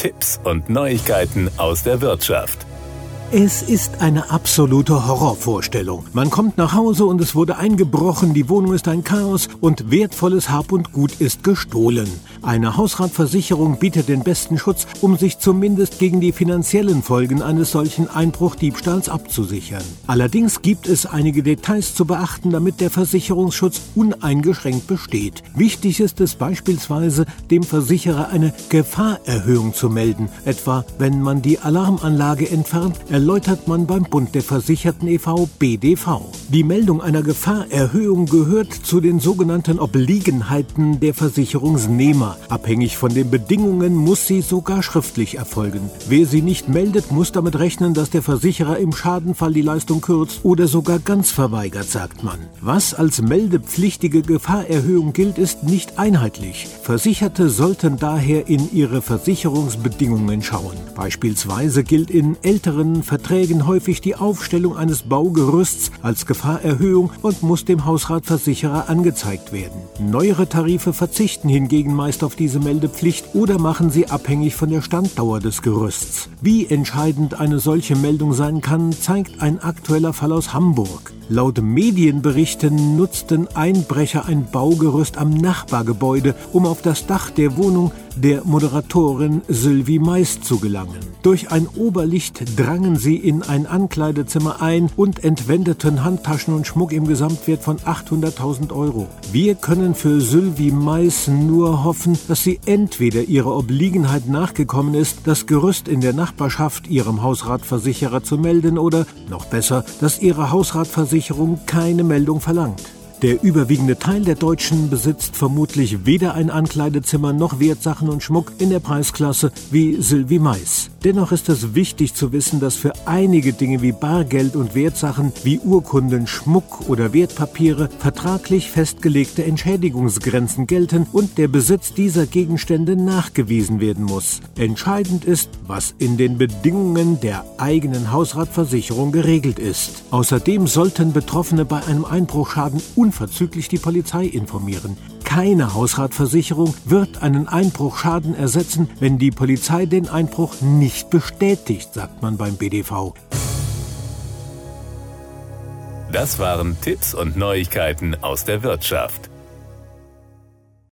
Tipps und Neuigkeiten aus der Wirtschaft. Es ist eine absolute Horrorvorstellung. Man kommt nach Hause und es wurde eingebrochen, die Wohnung ist ein Chaos und wertvolles Hab und Gut ist gestohlen. Eine Hausratversicherung bietet den besten Schutz, um sich zumindest gegen die finanziellen Folgen eines solchen Einbruchdiebstahls abzusichern. Allerdings gibt es einige Details zu beachten, damit der Versicherungsschutz uneingeschränkt besteht. Wichtig ist es beispielsweise, dem Versicherer eine Gefahrerhöhung zu melden, etwa wenn man die Alarmanlage entfernt, erläutert man beim Bund der Versicherten e.V. BDV. Die Meldung einer Gefahrerhöhung gehört zu den sogenannten Obliegenheiten der Versicherungsnehmer. Abhängig von den Bedingungen muss sie sogar schriftlich erfolgen. Wer sie nicht meldet, muss damit rechnen, dass der Versicherer im Schadenfall die Leistung kürzt oder sogar ganz verweigert, sagt man. Was als meldepflichtige Gefahrerhöhung gilt, ist nicht einheitlich. Versicherte sollten daher in ihre Versicherungsbedingungen schauen. Beispielsweise gilt in älteren Verträgen häufig die Aufstellung eines Baugerüsts als Gefahrerhöhung und muss dem Hausratversicherer angezeigt werden. Neuere Tarife verzichten hingegen meist auf diese Meldepflicht oder machen sie abhängig von der Standdauer des Gerüsts. Wie entscheidend eine solche Meldung sein kann, zeigt ein aktueller Fall aus Hamburg. Laut Medienberichten nutzten Einbrecher ein Baugerüst am Nachbargebäude, um auf das Dach der Wohnung der Moderatorin Sylvie Mais zu gelangen. Durch ein Oberlicht drangen sie in ein Ankleidezimmer ein und entwendeten Handtaschen und Schmuck im Gesamtwert von 800.000 Euro. Wir können für Sylvie Mais nur hoffen, dass sie entweder ihrer Obliegenheit nachgekommen ist, das Gerüst in der Nachbarschaft ihrem Hausratversicherer zu melden oder, noch besser, dass ihre Hausratversicherung keine Meldung verlangt. Der überwiegende Teil der Deutschen besitzt vermutlich weder ein Ankleidezimmer noch Wertsachen und Schmuck in der Preisklasse wie Sylvie Mais. Dennoch ist es wichtig zu wissen, dass für einige Dinge wie Bargeld und Wertsachen wie Urkunden, Schmuck oder Wertpapiere vertraglich festgelegte Entschädigungsgrenzen gelten und der Besitz dieser Gegenstände nachgewiesen werden muss. Entscheidend ist, was in den Bedingungen der eigenen Hausratversicherung geregelt ist. Außerdem sollten Betroffene bei einem Einbruchschaden unverzüglich die Polizei informieren. Keine Hausratversicherung wird einen Einbruchschaden ersetzen, wenn die Polizei den Einbruch nicht bestätigt, sagt man beim BDV. Das waren Tipps und Neuigkeiten aus der Wirtschaft.